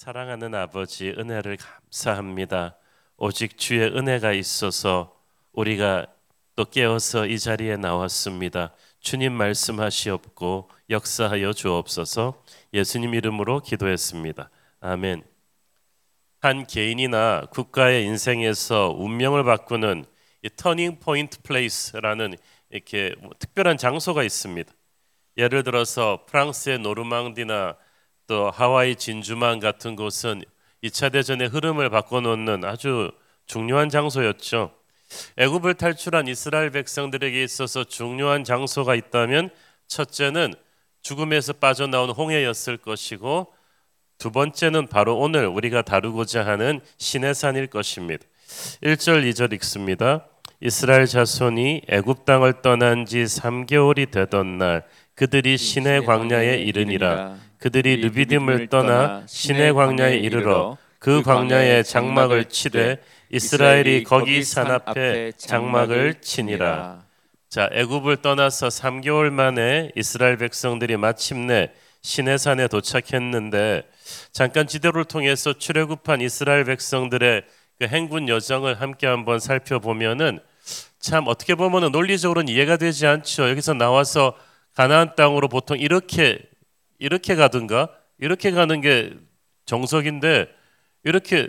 사랑하는 아버지 은혜를 감사합니다. 오직 주의 은혜가 있어서 우리가 또 깨어서 이 자리에 나왔습니다. 주님 말씀하시옵고 역사하여 주옵소서. 예수님 이름으로 기도했습니다. 아멘. 한 개인이나 국가의 인생에서 운명을 바꾸는 터닝 포인트 플레이스라는 이렇게 뭐 특별한 장소가 있습니다. 예를 들어서 프랑스의 노르망디나 또 하와이 진주만 같은 곳은 2차 대전의 흐름을 바꿔놓는 아주 중요한 장소였죠. 애굽을 탈출한 이스라엘 백성들에게 있어서 중요한 장소가 있다면 첫째는 죽음에서 빠져나온 홍해였을 것이고 두 번째는 바로 오늘 우리가 다루고자 하는 시내산일 것입니다. 1절 2절 읽습니다. 이스라엘 자손이 애굽 땅을 떠난 지 3개월이 되던 날 그들이 시내 광야에 이르니라 그들이 르비딤을 떠나 시내 광야에 이르러 그 광야에 장막을 치되 이스라엘이 거기 산 앞에 장막을 치니라. 자, 애굽을 떠나서 3개월 만에 이스라엘 백성들이 마침내 시내산에 도착했는데 잠깐 지도를 통해서 출애굽한 이스라엘 백성들의 그 행군 여정을 함께 한번 살펴보면은 참 어떻게 보면은 논리적으로는 이해가 되지 않죠. 여기서 나와서 가나안 땅으로 보통 이렇게 이렇게 가든가 이렇게 가는 게 정석인데 이렇게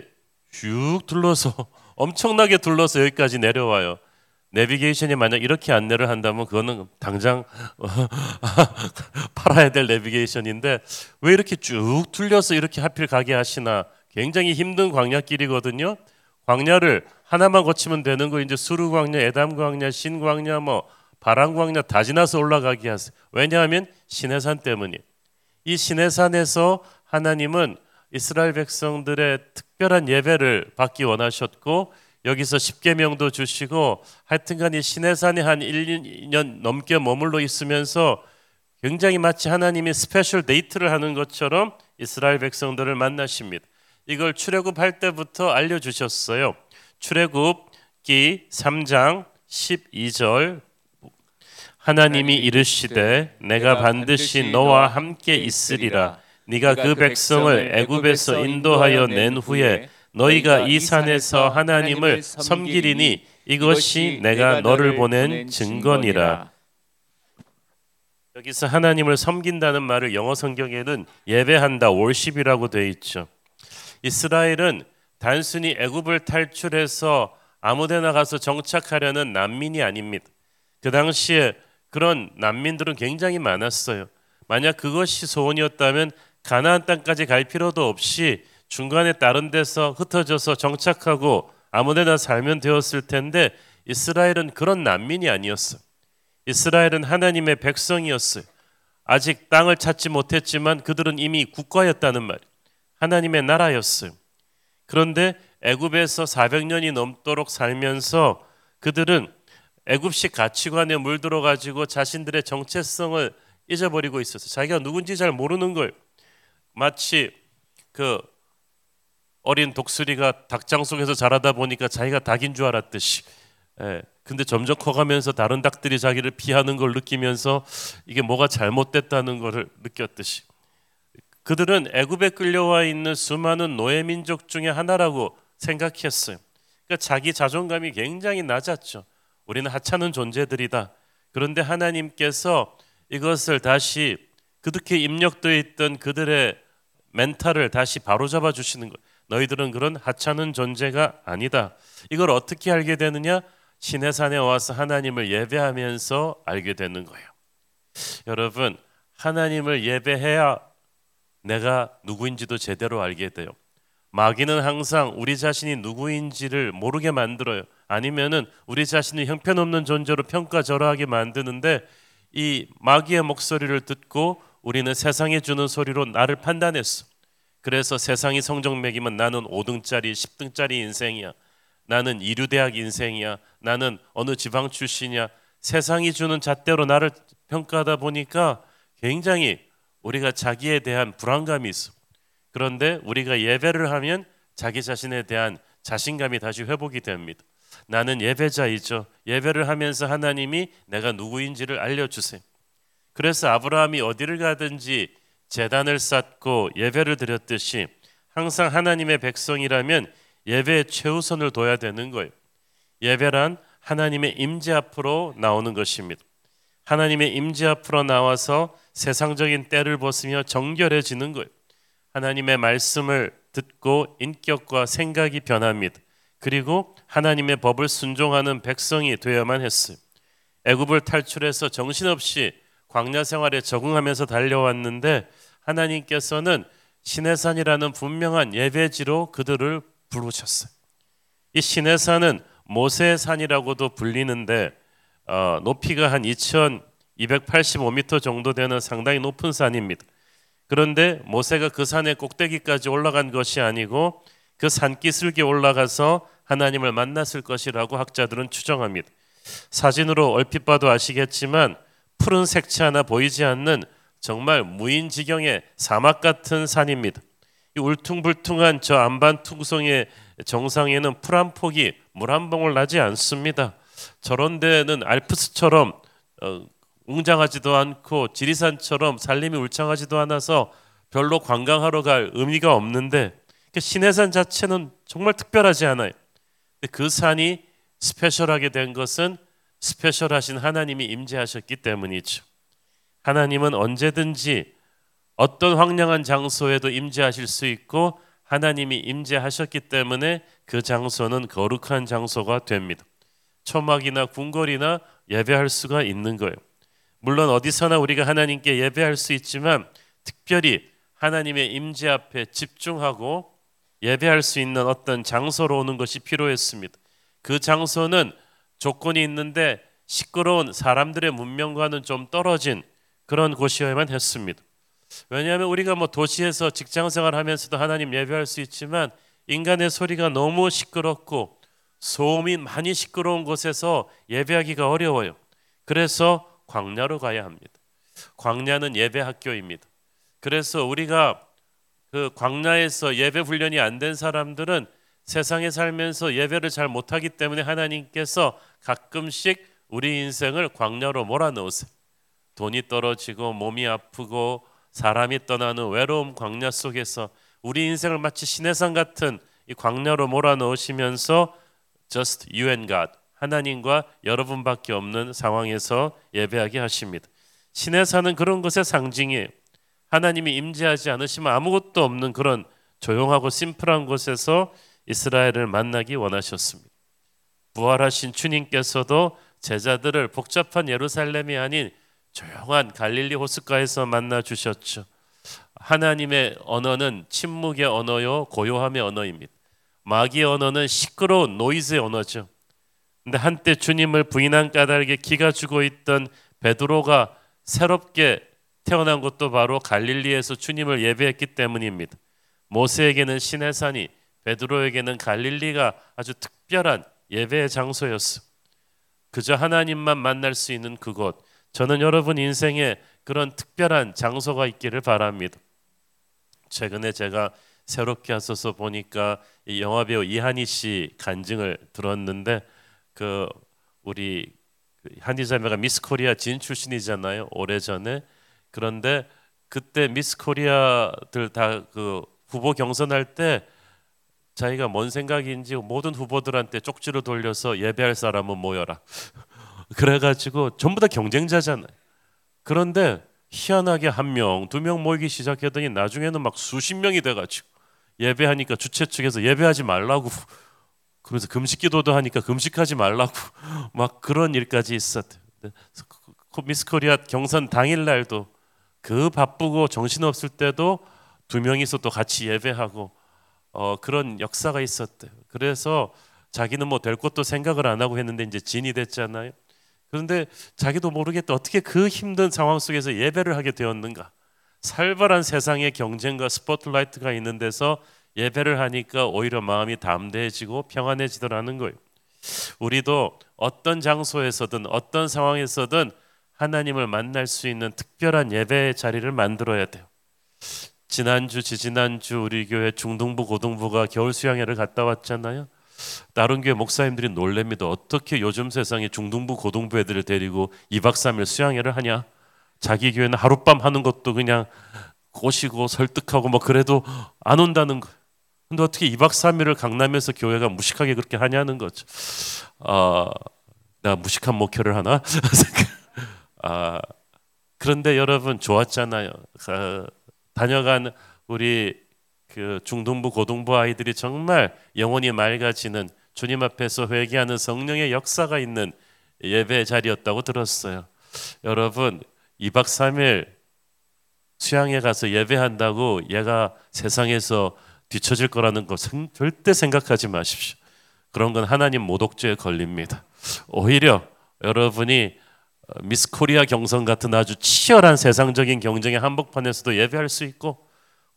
쭉 둘러서 엄청나게 둘러서 여기까지 내려와요. 내비게이션이 만약 이렇게 안내를 한다면 그거는 당장 팔아야 될 내비게이션인데 왜 이렇게 쭉 둘려서 이렇게 하필 가게 하시나 굉장히 힘든 광야길이거든요. 광야를 하나만 거치면 되는 거 이제 수르 광야, 에담 광야, 신 광야, 뭐 바란 광야 다 지나서 올라가게 하세요. 왜냐하면 시내산 때문이에요. 이 시내산에서 하나님은 이스라엘 백성들의 특별한 예배를 받기 원하셨고 여기서 십계명도 주시고 하여튼간 이 시내산에 한 1년 넘게 머물러 있으면서 굉장히 마치 하나님이 special 데이트를 하는 것처럼 이스라엘 백성들을 만나십니다. 이걸 출애굽할 때부터 알려 주셨어요. 출애굽기 3장 12절 하나님이 이르시되 내가 반드시 너와 함께 있으리라 네가 그, 그 백성을 애굽에서 인도하여 낸 후에 너희가 이 산에서 하나님을 섬기리니 이것이 내가 너를 보낸 증거니라 여기서 하나님을 섬긴다는 말을 영어 성경에는 예배한다 월십이라고 되어 있죠. 이스라엘은 단순히 애굽을 탈출해서 아무데나 가서 정착하려는 난민이 아닙니다. 그 당시에 그런 난민들은 굉장히 많았어요. 만약 그것이 소원이었다면 가나안 땅까지 갈 필요도 없이 중간에 다른 데서 흩어져서 정착하고 아무데나 살면 되었을 텐데 이스라엘은 그런 난민이 아니었어. 이스라엘은 하나님의 백성이었어요. 아직 땅을 찾지 못했지만 그들은 이미 국가였다는 말. 하나님의 나라였어요. 그런데 애굽에서 400년이 넘도록 살면서 그들은 애굽식 가치관에 물들어 가지고 자신들의 정체성을 잊어버리고 있었어. 자기가 누군지 잘 모르는 걸 마치 그 어린 독수리가 닭장 속에서 자라다 보니까 자기가 닭인 줄 알았듯이. 예. 근데 점점 커가면서 다른 닭들이 자기를 피하는 걸 느끼면서 이게 뭐가 잘못됐다는 것을 느꼈듯이. 그들은 애굽에 끌려와 있는 수많은 노예 민족 중에 하나라고 생각했어요. 그러니까 자기 자존감이 굉장히 낮았죠. 우리는 하찮은 존재들이다. 그런데 하나님께서 이것을 다시 그렇게 입력되어 있던 그들의 멘탈을 다시 바로잡아 주시는 것. 너희들은 그런 하찮은 존재가 아니다. 이걸 어떻게 알게 되느냐? 시내산에 와서 하나님을 예배하면서 알게 되는 거예요. 여러분, 하나님을 예배해야 내가 누구인지도 제대로 알게 돼요. 마귀는 항상 우리 자신이 누구인지를 모르게 만들어요. 아니면은 우리 자신이 형편없는 존재로 평가절하하게 만드는데 이 마귀의 목소리를 듣고 우리는 세상이 주는 소리로 나를 판단했어. 그래서 세상이 성적 매기면 나는 5등짜리, 10등짜리 인생이야. 나는 이류 대학 인생이야. 나는 어느 지방 출신이야. 세상이 주는 잣대로 나를 평가하다 보니까 굉장히 우리가 자기에 대한 불안감이 있어. 그런데 우리가 예배를 하면 자기 자신에 대한 자신감이 다시 회복이 됩니다. 나는 예배자이죠. 예배를 하면서 하나님이 내가 누구인지를 알려주세요. 그래서 아브라함이 어디를 가든지 재단을 쌓고 예배를 드렸듯이 항상 하나님의 백성이라면 예배에 최우선을 둬야 되는 거예요. 예배란 하나님의 임재 앞으로 나오는 것입니다. 하나님의 임재 앞으로 나와서 세상적인 때를 벗으며 정결해지는 거예요. 하나님의 말씀을 듣고 인격과 생각이 변합니다. 그리고 하나님의 법을 순종하는 백성이 되어야만 했어요. 애굽을 탈출해서 정신없이 광야 생활에 적응하면서 달려왔는데 하나님께서는 시내산이라는 분명한 예배지로 그들을 부르셨어요. 이 시내산은 모세의 산이라고도 불리는데 어, 높이가 한 2,285m 정도 되는 상당히 높은 산입니다. 그런데 모세가 그 산의 꼭대기까지 올라간 것이 아니고 그 산기슭에 올라가서 하나님을 만났을 것이라고 학자들은 추정합니다. 사진으로 얼핏 봐도 아시겠지만 푸른 색채 하나 보이지 않는 정말 무인지경의 사막 같은 산입니다. 이 울퉁불퉁한 저 안반 퉁성의 정상에는 풀 한 폭이 물 한 방울 나지 않습니다. 저런 데는 알프스처럼 어, 웅장하지도 않고 지리산처럼 산림이 울창하지도 않아서 별로 관광하러 갈 의미가 없는데 그 신해산 자체는 정말 특별하지 않아요. 그 산이 스페셜하게 된 것은 스페셜하신 하나님이 임재하셨기 때문이죠. 하나님은 언제든지 어떤 황량한 장소에도 임재하실 수 있고 하나님이 임재하셨기 때문에 그 장소는 거룩한 장소가 됩니다. 초막이나 궁궐이나 예배할 수가 있는 거예요. 물론 어디서나 우리가 하나님께 예배할 수 있지만 특별히 하나님의 임재 앞에 집중하고 예배할 수 있는 어떤 장소로 오는 것이 필요했습니다. 그 장소는 조건이 있는데 시끄러운 사람들의 문명과는 좀 떨어진 그런 곳이어야만 했습니다. 왜냐하면 우리가 뭐 도시에서 직장 생활하면서도 하나님 예배할 수 있지만 인간의 소리가 너무 시끄럽고 소음이 많이 시끄러운 곳에서 예배하기가 어려워요. 그래서 광야로 가야 합니다. 광야는 예배 학교입니다. 그래서 우리가 그 광야에서 예배 훈련이 안 된 사람들은 세상에 살면서 예배를 잘 못하기 때문에 하나님께서 가끔씩 우리 인생을 광야로 몰아넣으세요. 돈이 떨어지고 몸이 아프고 사람이 떠나는 외로움 광야 속에서 우리 인생을 마치 시내산 같은 이 광야로 몰아넣으시면서 just you and God 하나님과 여러분밖에 없는 상황에서 예배하게 하십니다. 시내산은 그런 것의 상징이에요. 하나님이 임재하지 않으시면 아무것도 없는 그런 조용하고 심플한 곳에서 이스라엘을 만나기 원하셨습니다. 부활하신 주님께서도 제자들을 복잡한 예루살렘이 아닌 조용한 갈릴리 호숫가에서 만나 주셨죠. 하나님의 언어는 침묵의 언어요, 고요함의 언어입니다. 마귀의 언어는 시끄러운 노이즈의 언어죠. 근데 한때 주님을 부인한 까닭에 기가 죽어 있던 베드로가 새롭게 태어난 것도 바로 갈릴리에서 주님을 예배했기 때문입니다. 모세에게는 시내산이 베드로에게는 갈릴리가 아주 특별한 예배의 장소였어. 그저 하나님만 만날 수 있는 그곳. 저는 여러분 인생에 그런 특별한 장소가 있기를 바랍니다. 최근에 제가 새롭게 하소서 보니까 이 영화 배우 이한희 씨 간증을 들었는데 그 우리 그 한희 자매가 미스 코리아 진 출신이잖아요. 오래전에 그런데 그때 미스 코리아들 다 그 후보 경선할 때 자기가 뭔 생각인지 모든 후보들한테 쪽지로 돌려서 예배할 사람은 모여라. 그래가지고 전부 다 경쟁자잖아요. 그런데 희한하게 한 명, 두 명 모이기 시작했더니 나중에는 막 수십 명이 돼가지고 예배하니까 주최 측에서 예배하지 말라고 그러면서 금식 기도도 하니까 금식하지 말라고 막 그런 일까지 있었대. 미스 코리아 경선 당일 날도 그 바쁘고 정신 없을 때도 두 명이서 또 같이 예배하고 어, 그런 역사가 있었대요. 그래서 자기는 뭐 될 것도 생각을 안 하고 했는데 이제 진이 됐잖아요. 그런데 자기도 모르겠다 어떻게 그 힘든 상황 속에서 예배를 하게 되었는가. 살벌한 세상의 경쟁과 스포트라이트가 있는 데서 예배를 하니까 오히려 마음이 담대해지고 평안해지더라는 거예요. 우리도 어떤 장소에서든 어떤 상황에서든 하나님을 만날 수 있는 특별한 예배의 자리를 만들어야 돼요. 지난주 지지난주 우리 교회 중등부 고등부가 겨울 수양회를 갔다 왔잖아요. 다른 교회 목사님들이 놀랍니다. 어떻게 요즘 세상에 중등부 고등부 애들을 데리고 2박 3일 수양회를 하냐? 자기 교회는 하룻밤 하는 것도 그냥 꼬시고 설득하고 뭐 그래도 안 온다는 거. 근데 어떻게 2박 3일을 강남에서 교회가 무식하게 그렇게 하냐는 거죠. 아, 나 무식한 목회를 하나? 아, 그런데 여러분 좋았잖아요. 아, 다녀간 우리 그 중등부 고등부 아이들이 정말 영혼이 맑아지는 주님 앞에서 회개하는 성령의 역사가 있는 예배 자리였다고 들었어요. 여러분 2박 3일 수양에 가서 예배한다고 얘가 세상에서 뒤처질 거라는 거 절대 생각하지 마십시오. 그런 건 하나님 모독죄에 걸립니다. 오히려 여러분이 미스 코리아 경선 같은 아주 치열한 세상적인 경쟁의 한복판에서도 예배할 수 있고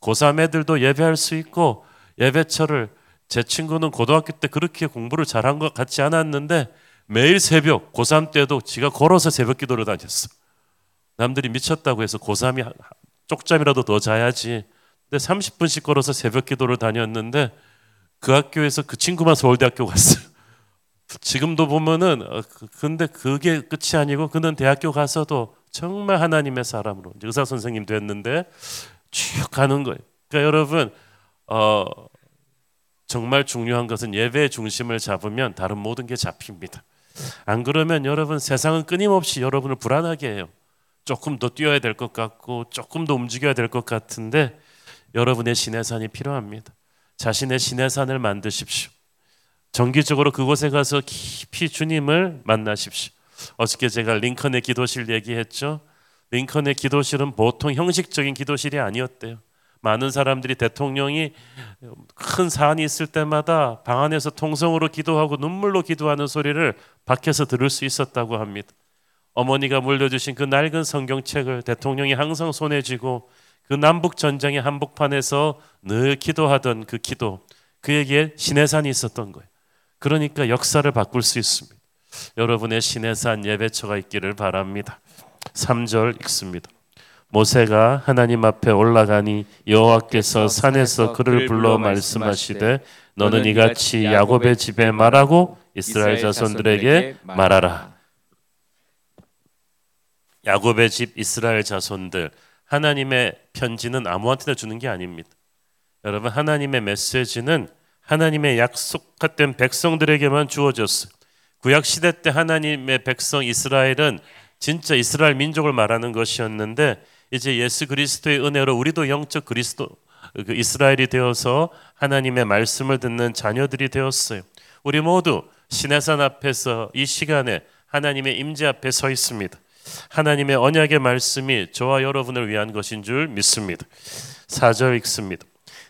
고3 애들도 예배할 수 있고 예배처를 제 친구는 고등학교 때 그렇게 공부를 잘한 것 같지 않았는데 매일 새벽 고3 때도 지가 걸어서 새벽 기도를 다녔어. 남들이 미쳤다고 해서 고3이 쪽잠이라도 더 자야지. 근데 30분씩 걸어서 새벽 기도를 다녔는데 그 학교에서 그 친구만 서울대학교 갔어요. 지금도 보면은 어, 그, 근데 그게 끝이 아니고 그는 대학교 가서도 정말 하나님의 사람으로 의사 선생님 됐는데 쭉 가는 거예요. 그러니까 여러분 어, 정말 중요한 것은 예배의 중심을 잡으면 다른 모든 게 잡힙니다. 안 그러면 여러분 세상은 끊임없이 여러분을 불안하게 해요. 조금 더 뛰어야 될 것 같고 조금 더 움직여야 될 것 같은데 여러분의 신의 산이 필요합니다. 자신의 신의 산을 만드십시오. 정기적으로 그곳에 가서 깊이 주님을 만나십시오. 어저께 제가 링컨의 기도실 얘기했죠. 링컨의 기도실은 보통 형식적인 기도실이 아니었대요. 많은 사람들이 대통령이 큰 사안이 있을 때마다 방 안에서 통성으로 기도하고 눈물로 기도하는 소리를 밖에서 들을 수 있었다고 합니다. 어머니가 물려주신 그 낡은 성경책을 대통령이 항상 손에 쥐고 그 남북 전쟁의 한복판에서 늘 기도하던 그 기도 그에게 신의 산이 있었던 거예요. 그러니까 역사를 바꿀 수 있습니다. 여러분의 신의 산 예배처가 있기를 바랍니다. 3절 읽습니다. 모세가 하나님 앞에 올라가니 여호와께서 산에서 그를 불러 말씀하시되 너는 이같이 야곱의 집에 말하고 이스라엘 자손들에게 말하라. 야곱의 집 이스라엘 자손들 하나님의 편지는 아무한테나 주는 게 아닙니다. 여러분 하나님의 메시지는 하나님의 약속된 백성들에게만 주어졌어요. 구약 시대 때 하나님의 백성 이스라엘은 진짜 이스라엘 민족을 말하는 것이었는데 이제 예수 그리스도의 은혜로 우리도 영적 그리스도 그 이스라엘이 되어서 하나님의 말씀을 듣는 자녀들이 되었어요. 우리 모두 시내산 앞에서 이 시간에 하나님의 임재 앞에 서 있습니다. 하나님의 언약의 말씀이 저와 여러분을 위한 것인 줄 믿습니다. 4절 읽습니다.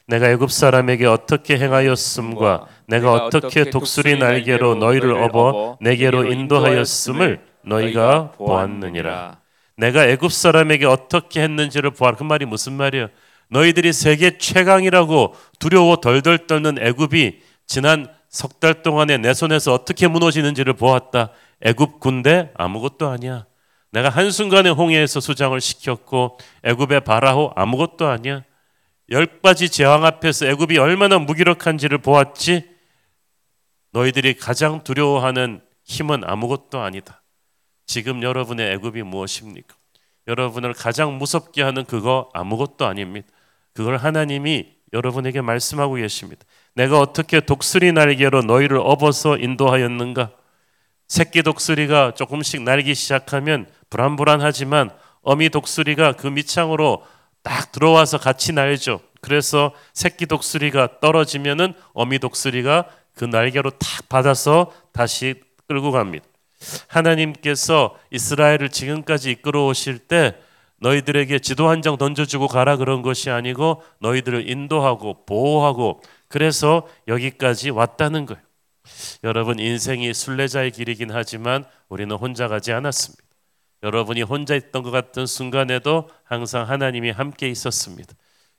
내가 애굽 사람에게 어떻게 행하였음과 내가 어떻게 독수리 날개로 너희를 업어 내게로 인도하였음을 너희가 보았느니라. 내가 애굽 사람에게 어떻게 했는지를 보아라. 그 말이 무슨 말이에요? 너희들이 세계 최강이라고 두려워 덜덜 떨는 애굽이 지난 석 달 동안에 내 손에서 어떻게 무너지는지를 보았다. 애굽 군대 아무것도 아니야. 내가 한순간에 홍해에서 수장을 시켰고 애굽의 바라호 아무것도 아니야. 열 가지 재앙 앞에서 애굽이 얼마나 무기력한지를 보았지. 너희들이 가장 두려워하는 힘은 아무것도 아니다. 지금 여러분의 애굽이 무엇입니까? 여러분을 가장 무섭게 하는 그거 아무것도 아닙니다. 그걸 하나님이 여러분에게 말씀하고 계십니다. 내가 어떻게 독수리 날개로 너희를 업어서 인도하였는가? 새끼 독수리가 조금씩 날기 시작하면 불안불안하지만 어미 독수리가 그 밑창으로 딱 들어와서 같이 날죠. 그래서 새끼 독수리가 떨어지면은 어미 독수리가 그 날개로 탁 받아서 다시 끌고 갑니다. 하나님께서 이스라엘을 지금까지 이끌어 오실 때 너희들에게 지도 한 장 던져주고 가라 그런 것이 아니고 너희들을 인도하고 보호하고 그래서 여기까지 왔다는 거예요. 여러분 인생이 순례자의 길이긴 하지만 우리는 혼자 가지 않았습니다. 여러분이 혼자 있던 것 같은 순간에도 항상 하나님이 함께 있었습니다.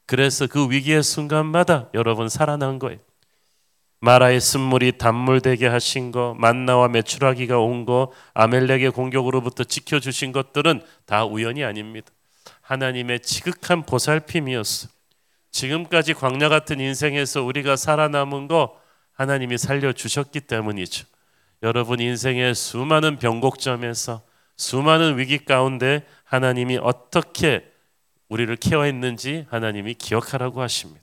그래서 그 위기의 순간마다 여러분 살아난 거예요. 마라의 쓴물이 단물 되게 하신 거, 만나와 메추라기가 온 거, 아멜렉의 공격으로부터 지켜 주신 것들은 다 우연이 아닙니다. 하나님의 지극한 보살핌이었어. 지금까지 광야 같은 인생에서 우리가 살아남은 거 하나님이 살려 주셨기 때문이죠. 여러분 인생의 수많은 변곡점에서 수많은 위기 가운데 하나님이 어떻게 우리를 케어했는지 하나님이 기억하라고 하십니다.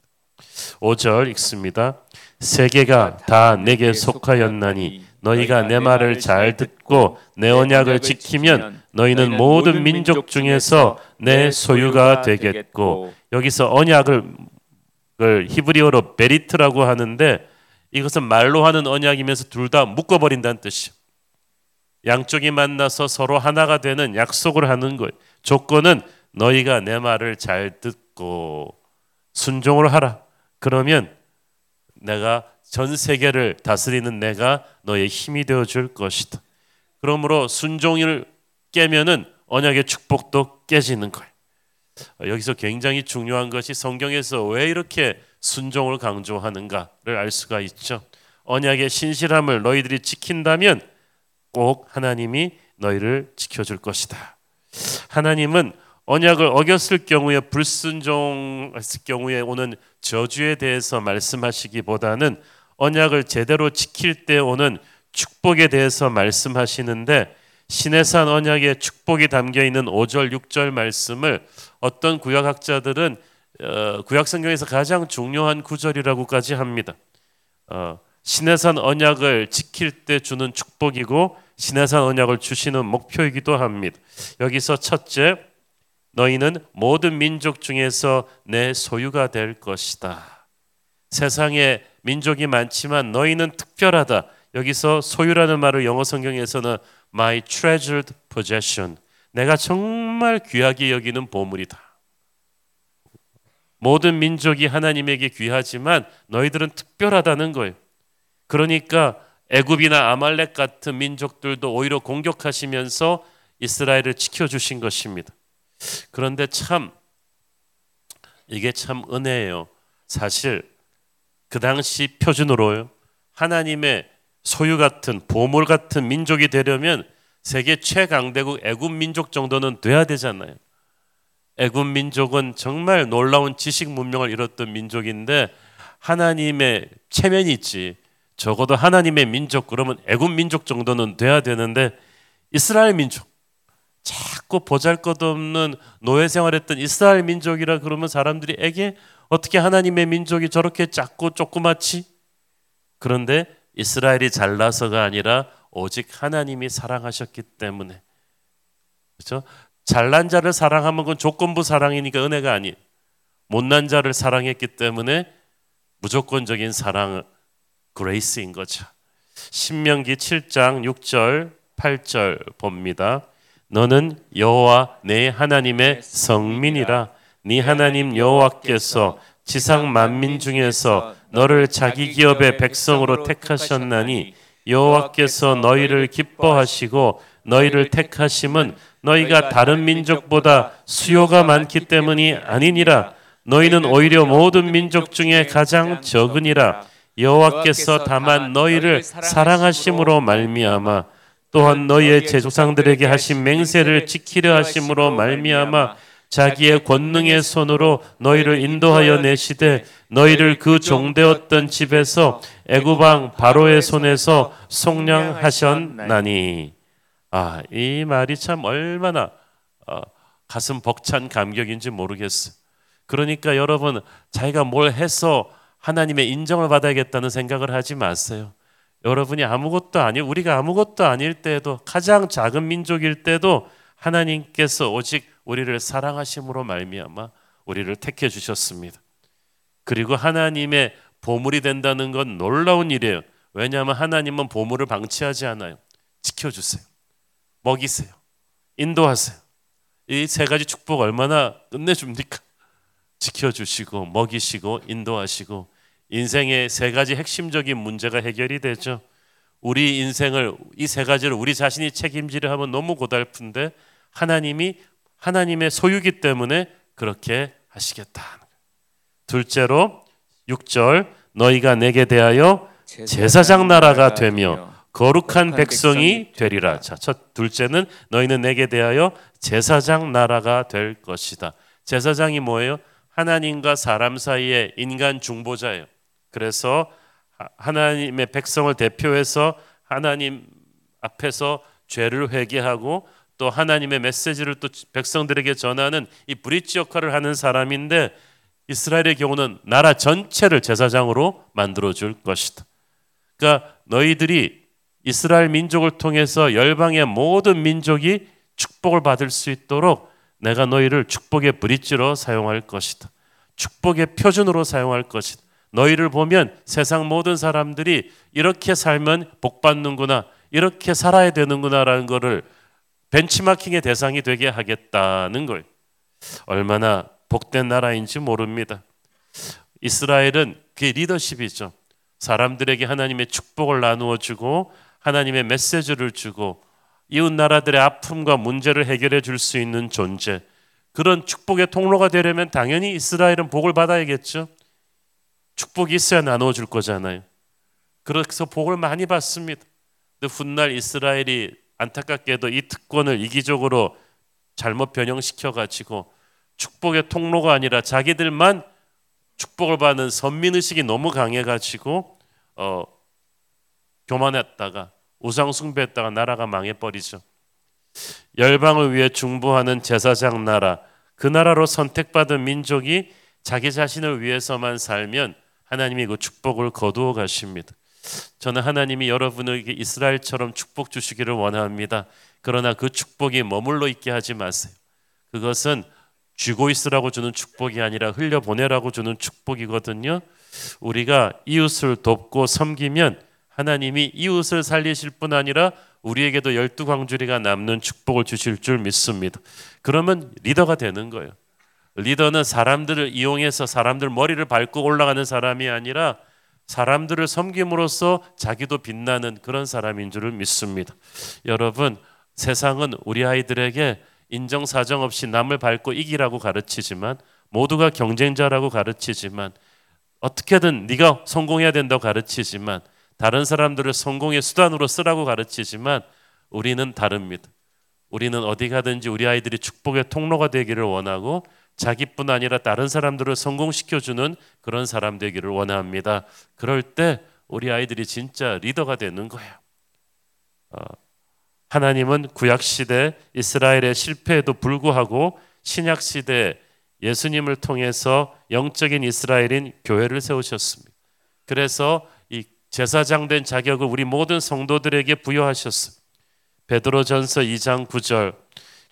5절 읽습니다. 세계가 다 내게 속하였나니 너희가 내 말을 잘 듣고 내 언약을 지키면 너희는 모든 민족 중에서 내 소유가 되겠고 여기서 언약을 히브리어로 베리트라고 하는데 이것은 말로 하는 언약이면서 둘 다 묶어버린다는 뜻이에요. 양쪽이 만나서 서로 하나가 되는 약속을 하는 거예요. 조건은 너희가 내 말을 잘 듣고 순종을 하라. 그러면 내가 전 세계를 다스리는 내가 너의 힘이 되어 줄 것이다. 그러므로 순종을 깨면은 언약의 축복도 깨지는 거예요. 여기서 굉장히 중요한 것이 성경에서 왜 이렇게 순종을 강조하는가를 알 수가 있죠. 언약의 신실함을 너희들이 지킨다면 꼭 하나님이 너희를 지켜줄 것이다. 하나님은 언약을 어겼을 경우에 불순종했을 경우에 오는 저주에 대해서 말씀하시기보다는 언약을 제대로 지킬 때 오는 축복에 대해서 말씀하시는데 신해산 언약의 축복이 담겨 있는 5절 6절 말씀을 어떤 구약학자들은 어, 구약 성경에서 가장 중요한 구절이라고까지 합니다. 어, 신해산 언약을 지킬 때 주는 축복이고 신해산 언약을 주시는 목표이기도 합니다. 여기서 첫째 너희는 모든 민족 중에서 내 소유가 될 것이다. 세상에 민족이 많지만 너희는 특별하다. 여기서 소유라는 말을 영어 성경에서는 my treasured possession. 내가 정말 귀하게 여기는 보물이다. 모든 민족이 하나님에게 귀하지만 너희들은 특별하다는 거예요. 그러니까 애굽이나 아말렉 같은 민족들도 오히려 공격하시면서 이스라엘을 지켜 주신 것입니다. 그런데 참 이게 참 은혜예요. 사실 그 당시 표준으로요. 하나님의 소유 같은 보물 같은 민족이 되려면 세계 최강대국 애굽 민족 정도는 돼야 되잖아요. 애굽 민족은 정말 놀라운 지식 문명을 이뤘던 민족인데 하나님의 체면이 있지. 적어도 하나님의 민족 그러면 애굽 민족 정도는 돼야 되는데 이스라엘 민족 자꾸 보잘것없는 노예 생활했던 이스라엘 민족이라 그러면 사람들이 에게 어떻게 하나님의 민족이 저렇게 작고 조그맣지? 그런데 이스라엘이 잘나서가 아니라 오직 하나님이 사랑하셨기 때문에 그렇죠? 잘난 자를 사랑하면 그건 조건부 사랑이니까 은혜가 아니에요. 못난 자를 사랑했기 때문에 무조건적인 사랑 grace인 거죠. 신명기 7장 6절 8절 봅니다. 너는 여호와 내 하나님의 성민이라 네 하나님 여호와께서 지상 만민 중에서 너를 자기 기업의 백성으로 택하셨나니 여호와께서 너희를 기뻐하시고 너희를 택하심은 너희가 다른 민족보다 수요가 많기 때문이 아니니라 너희는 오히려 모든 민족 중에 가장 적으니라 여호와께서 다만 너희를 사랑하심으로 말미암아 또한 너희의 제조상들에게 하신 맹세를 지키려 하심으로 말미암아 자기의 권능의 손으로 너희를 인도하여 내시되 너희를 그 종되었던 집에서 애굽왕 바로의 손에서 속량하셨나니 아, 이 말이 참 얼마나 어, 가슴 벅찬 감격인지 모르겠어요. 그러니까 여러분 자기가 뭘 해서 하나님의 인정을 받아야겠다는 생각을 하지 마세요. 여러분이 아무것도 아니 우리가 아무것도 아닐 때도 가장 작은 민족일 때도 하나님께서 오직 우리를 사랑하심으로 말미암아 우리를 택해 주셨습니다. 그리고 하나님의 보물이 된다는 건 놀라운 일이에요. 왜냐하면 하나님은 보물을 방치하지 않아요. 지켜주세요. 먹이세요. 인도하세요. 이 세 가지 축복 얼마나 끝내줍니까? 지켜주시고 먹이시고 인도하시고 인생의 세 가지 핵심적인 문제가 해결이 되죠. 우리 인생을 이 세 가지를 우리 자신이 책임지려 하면 너무 고달픈데 하나님이 하나님의 소유기 때문에 그렇게 하시겠다. 둘째로 6절 너희가 내게 대하여 제사장 나라가 되며 거룩한 백성이 되리라. 자, 첫 둘째는 너희는 내게 대하여 제사장 나라가 될 것이다. 제사장이 뭐예요? 하나님과 사람 사이의 인간 중보자예요. 그래서 하나님의 백성을 대표해서 하나님 앞에서 죄를 회개하고 또 하나님의 메시지를 또 백성들에게 전하는 이 브릿지 역할을 하는 사람인데 이스라엘의 경우는 나라 전체를 제사장으로 만들어 줄 것이다. 그러니까 너희들이 이스라엘 민족을 통해서 열방의 모든 민족이 축복을 받을 수 있도록 내가 너희를 축복의 브릿지로 사용할 것이다. 축복의 표준으로 사용할 것이다. 너희를 보면 세상 모든 사람들이 이렇게 살면 복 받는구나, 이렇게 살아야 되는구나라는 것을 벤치마킹의 대상이 되게 하겠다는 걸 얼마나 복된 나라인지 모릅니다. 이스라엘은 그 리더십이죠. 사람들에게 하나님의 축복을 나누어 주고 하나님의 메시지를 주고 이웃 나라들의 아픔과 문제를 해결해 줄 수 있는 존재. 그런 축복의 통로가 되려면 당연히 이스라엘은 복을 받아야겠죠. 축복이 있어야 나누어 줄 거잖아요. 그래서 복을 많이 받습니다. 근데 훗날 이스라엘이 안타깝게도 이 특권을 이기적으로 잘못 변형시켜 가지고 축복의 통로가 아니라 자기들만 축복을 받는 선민 의식이 너무 강해 가지고 어 교만했다가 우상 숭배했다가 나라가 망해 버리죠. 열방을 위해 중보하는 제사장 나라 그 나라로 선택받은 민족이 자기 자신을 위해서만 살면 하나님이 그 축복을 거두어 가십니다. 저는 하나님이 여러분에게 이스라엘처럼 축복 주시기를 원합니다. 그러나 그 축복이 머물러 있게 하지 마세요. 그것은 쥐고 있으라고 주는 축복이 아니라 흘려 보내라고 주는 축복이거든요. 우리가 이웃을 돕고 섬기면 하나님이 이웃을 살리실 뿐 아니라 우리에게도 열두 광주리가 남는 축복을 주실 줄 믿습니다. 그러면 리더가 되는 거예요. 리더는 사람들을 이용해서 사람들 머리를 밟고 올라가는 사람이 아니라 사람들을 섬김으로써 자기도 빛나는 그런 사람인 줄을 믿습니다. 여러분, 세상은 우리 아이들에게 인정사정 없이 남을 밟고 이기라고 가르치지만 모두가 경쟁자라고 가르치지만 어떻게든 네가 성공해야 된다고 가르치지만 다른 사람들을 성공의 수단으로 쓰라고 가르치지만 우리는 다릅니다. 우리는 어디 가든지 우리 아이들이 축복의 통로가 되기를 원하고 자기뿐 아니라 다른 사람들을 성공시켜주는 그런 사람 되기를 원합니다. 그럴 때 우리 아이들이 진짜 리더가 되는 거예요. 어, 하나님은 구약 시대 이스라엘의 실패에도 불구하고 신약 시대 예수님을 통해서 영적인 이스라엘인 교회를 세우셨습니다. 그래서 이 제사장 된 자격을 우리 모든 성도들에게 부여하셨습니다. 베드로전서 2장 9절.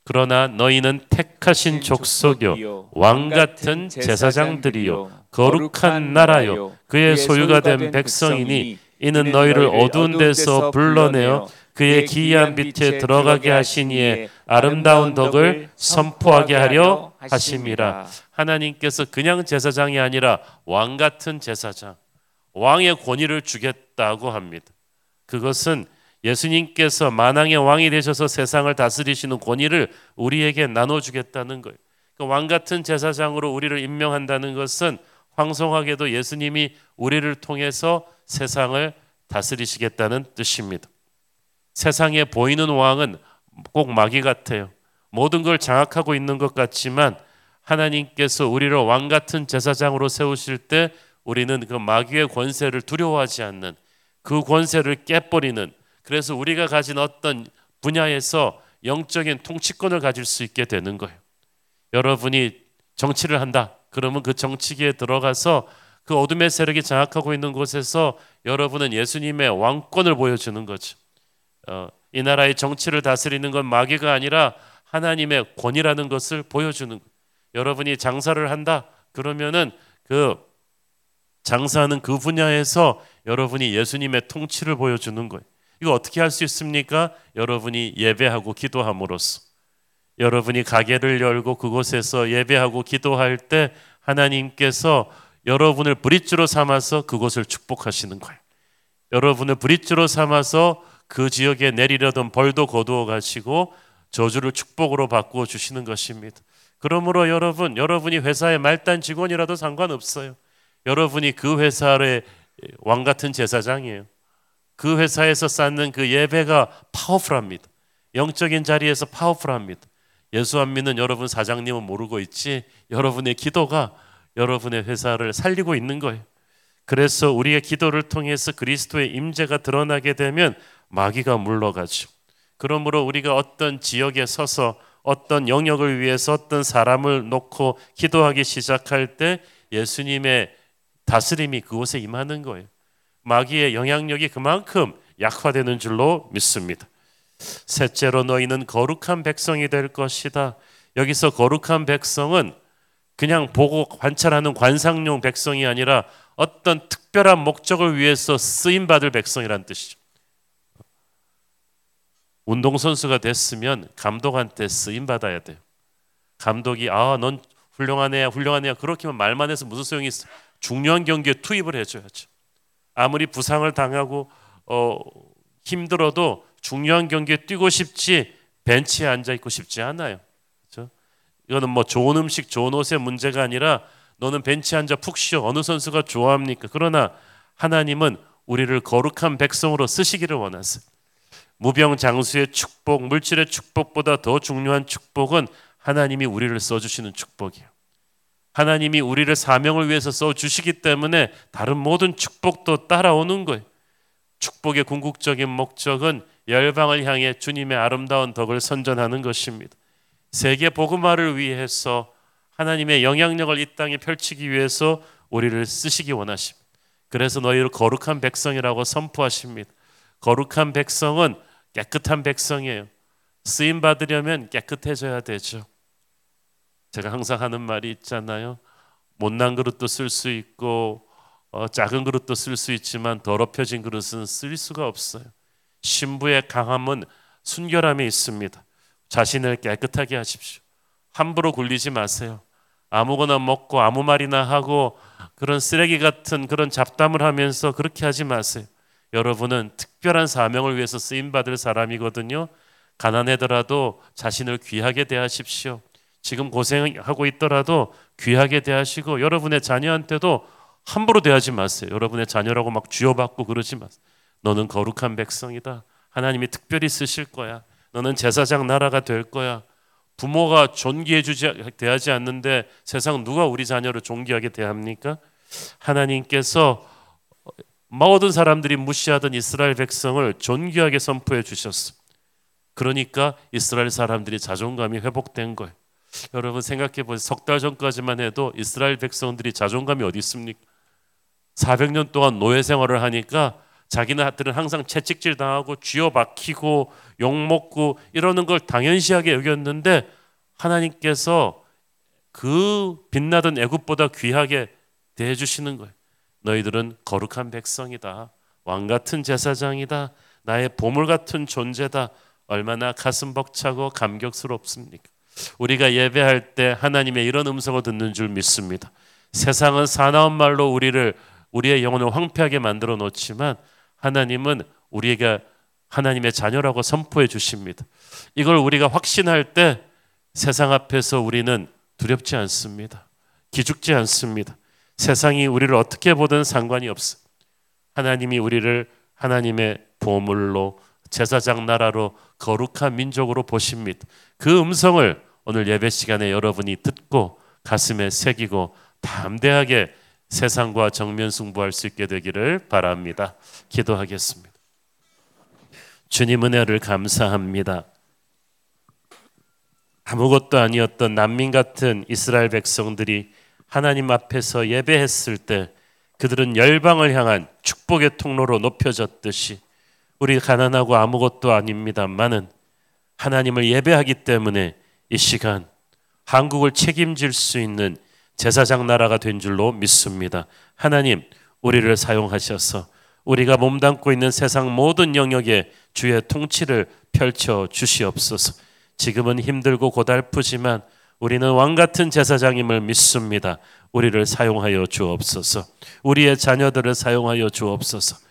그러나 너희는 택하신 족속이요 왕 같은 제사장들이요 거룩한 나라요. 그의 소유가 된 백성이니 이는 너희를 어두운 데서 불러내어 그의 기이한 빛에 들어가게 하시니에 아름다운 덕을 선포하게 하려 하심이라 하나님께서 그냥 제사장이 아니라 왕 같은 제사장 왕의 권위를 주겠다고 합니다. 그것은 예수님께서 만왕의 왕이 되셔서 세상을 다스리시는 권위를 우리에게 나눠주겠다는 거예요. 그러니까 왕 같은 제사장으로 우리를 임명한다는 것은 황송하게도 예수님이 우리를 통해서 세상을 다스리시겠다는 뜻입니다. 세상에 보이는 왕은 꼭 마귀 같아요. 모든 걸 장악하고 있는 것 같지만 하나님께서 우리를 왕 같은 제사장으로 세우실 때 우리는 그 마귀의 권세를 두려워하지 않는 그 권세를 깨버리는 그래서 우리가 가진 어떤 분야에서 영적인 통치권을 가질 수 있게 되는 거예요. 여러분이 정치를 한다. 그러면 그 정치기에 들어가서 그 어둠의 세력이 장악하고 있는 곳에서 여러분은 예수님의 왕권을 보여주는 거죠. 어, 이 나라의 정치를 다스리는 건 마귀가 아니라 하나님의 권이라는 것을 보여주는 거예요. 여러분이 장사를 한다. 그러면은 그 장사하는 그 분야에서 여러분이 예수님의 통치를 보여주는 거예요. 이거 어떻게 할 수 있습니까? 여러분이 예배하고 기도함으로써 여러분이 가게를 열고 그곳에서 예배하고 기도할 때 하나님께서 여러분을 브릿지로 삼아서 그곳을 축복하시는 거예요. 여러분을 브릿지로 삼아서 그 지역에 내리려던 벌도 거두어 가시고 저주를 축복으로 바꾸어 주시는 것입니다. 그러므로 여러분, 여러분이 회사의 말단 직원이라도 상관없어요. 여러분이 그 회사의 왕 같은 제사장이에요. 그 회사에서 쌓는 그 예배가 파워풀합니다. 영적인 자리에서 파워풀합니다. 예수 안 믿는 여러분 사장님은 모르고 있지 여러분의 기도가 여러분의 회사를 살리고 있는 거예요. 그래서 우리의 기도를 통해서 그리스도의 임재가 드러나게 되면 마귀가 물러가죠. 그러므로 우리가 어떤 지역에 서서 어떤 영역을 위해서 어떤 사람을 놓고 기도하기 시작할 때 예수님의 다스림이 그곳에 임하는 거예요. 마귀의 영향력이 그만큼 약화되는 줄로 믿습니다. 셋째로 너희는 거룩한 백성이 될 것이다. 여기서 거룩한 백성은 그냥 보고 관찰하는 관상용 백성이 아니라 어떤 특별한 목적을 위해서 쓰임 받을 백성이란 뜻이죠. 운동선수가 됐으면 감독한테 쓰임 받아야 돼요. 감독이 아, 넌 훌륭한 애야, 훌륭한 애야. 그렇게만 말만 해서 무슨 소용이 있어? 중요한 경기에 투입을 해줘야죠. 아무리 부상을 당하고 어, 힘들어도 중요한 경기에 뛰고 싶지 벤치에 앉아 있고 싶지 않아요. 그렇죠? 이거는 뭐 좋은 음식, 좋은 옷의 문제가 아니라 너는 벤치에 앉아 푹 쉬어. 어느 선수가 좋아합니까? 그러나 하나님은 우리를 거룩한 백성으로 쓰시기를 원하세요. 무병장수의 축복, 물질의 축복보다 더 중요한 축복은 하나님이 우리를 써주시는 축복이에요. 하나님이 우리를 사명을 위해서 써 주시기 때문에 다른 모든 축복도 따라오는 거예요. 축복의 궁극적인 목적은 열방을 향해 주님의 아름다운 덕을 선전하는 것입니다. 세계 복음화를 위해서 하나님의 영향력을 이 땅에 펼치기 위해서 우리를 쓰시기 원하십니다. 그래서 너희를 거룩한 백성이라고 선포하십니다. 거룩한 백성은 깨끗한 백성이에요. 쓰임 받으려면 깨끗해져야 되죠. 제가 항상 하는 말이 있잖아요. 못난 그릇도 쓸 수 있고 어, 작은 그릇도 쓸 수 있지만 더럽혀진 그릇은 쓸 수가 없어요. 신부의 강함은 순결함에 있습니다. 자신을 깨끗하게 하십시오. 함부로 굴리지 마세요. 아무거나 먹고 아무 말이나 하고 그런 쓰레기 같은 그런 잡담을 하면서 그렇게 하지 마세요. 여러분은 특별한 사명을 위해서 쓰임 받을 사람이거든요. 가난하더라도 자신을 귀하게 대하십시오. 지금 고생하고 있더라도 귀하게 대하시고 여러분의 자녀한테도 함부로 대하지 마세요. 여러분의 자녀라고 막 쥐어받고 그러지 마세요. 너는 거룩한 백성이다. 하나님이 특별히 쓰실 거야. 너는 제사장 나라가 될 거야. 부모가 존귀해 주지 대하지 않는데 세상 누가 우리 자녀를 존귀하게 대합니까? 하나님께서 모든 사람들이 무시하던 이스라엘 백성을 존귀하게 선포해 주셨어. 그러니까 이스라엘 사람들이 자존감이 회복된 거예요. 여러분 생각해 보세요. 석 달 전까지만 해도 이스라엘 백성들이 자존감이 어디 있습니까? 400년 동안 노예 생활을 하니까 자기네들은 항상 채찍질 당하고 쥐어 박히고 욕 먹고 이러는 걸 당연시하게 여겼는데 하나님께서 그 빛나던 애굽보다 귀하게 대해 주시는 거예요. 너희들은 거룩한 백성이다. 왕 같은 제사장이다. 나의 보물 같은 존재다. 얼마나 가슴 벅차고 감격스럽습니까? 우리가 예배할 때 하나님의 이런 음성을 듣는 줄 믿습니다. 세상은 사나운 말로 우리를 우리의 영혼을 황폐하게 만들어 놓지만 하나님은 우리에게 하나님의 자녀라고 선포해 주십니다. 이걸 우리가 확신할 때 세상 앞에서 우리는 두렵지 않습니다. 기죽지 않습니다. 세상이 우리를 어떻게 보든 상관이 없어. 하나님이 우리를 하나님의 보물로 제사장 나라로 거룩한 민족으로 보십니다. 그 음성을 오늘 예배 시간에 여러분이 듣고 가슴에 새기고 담대하게 세상과 정면 승부할 수 있게 되기를 바랍니다. 기도하겠습니다. 주님 은혜를 감사합니다. 아무것도 아니었던 난민 같은 이스라엘 백성들이 하나님 앞에서 예배했을 때 그들은 열방을 향한 축복의 통로로 높여졌듯이 우리 가난하고 아무것도 아닙니다만은 하나님을 예배하기 때문에 이 시간 한국을 책임질 수 있는 제사장 나라가 된 줄로 믿습니다. 하나님, 우리를 사용하셔서 우리가 몸담고 있는 세상 모든 영역에 주의 통치를 펼쳐 주시옵소서. 지금은 힘들고 고달프지만 우리는 왕 같은 제사장임을 믿습니다. 우리를 사용하여 주옵소서. 우리의 자녀들을 사용하여 주옵소서.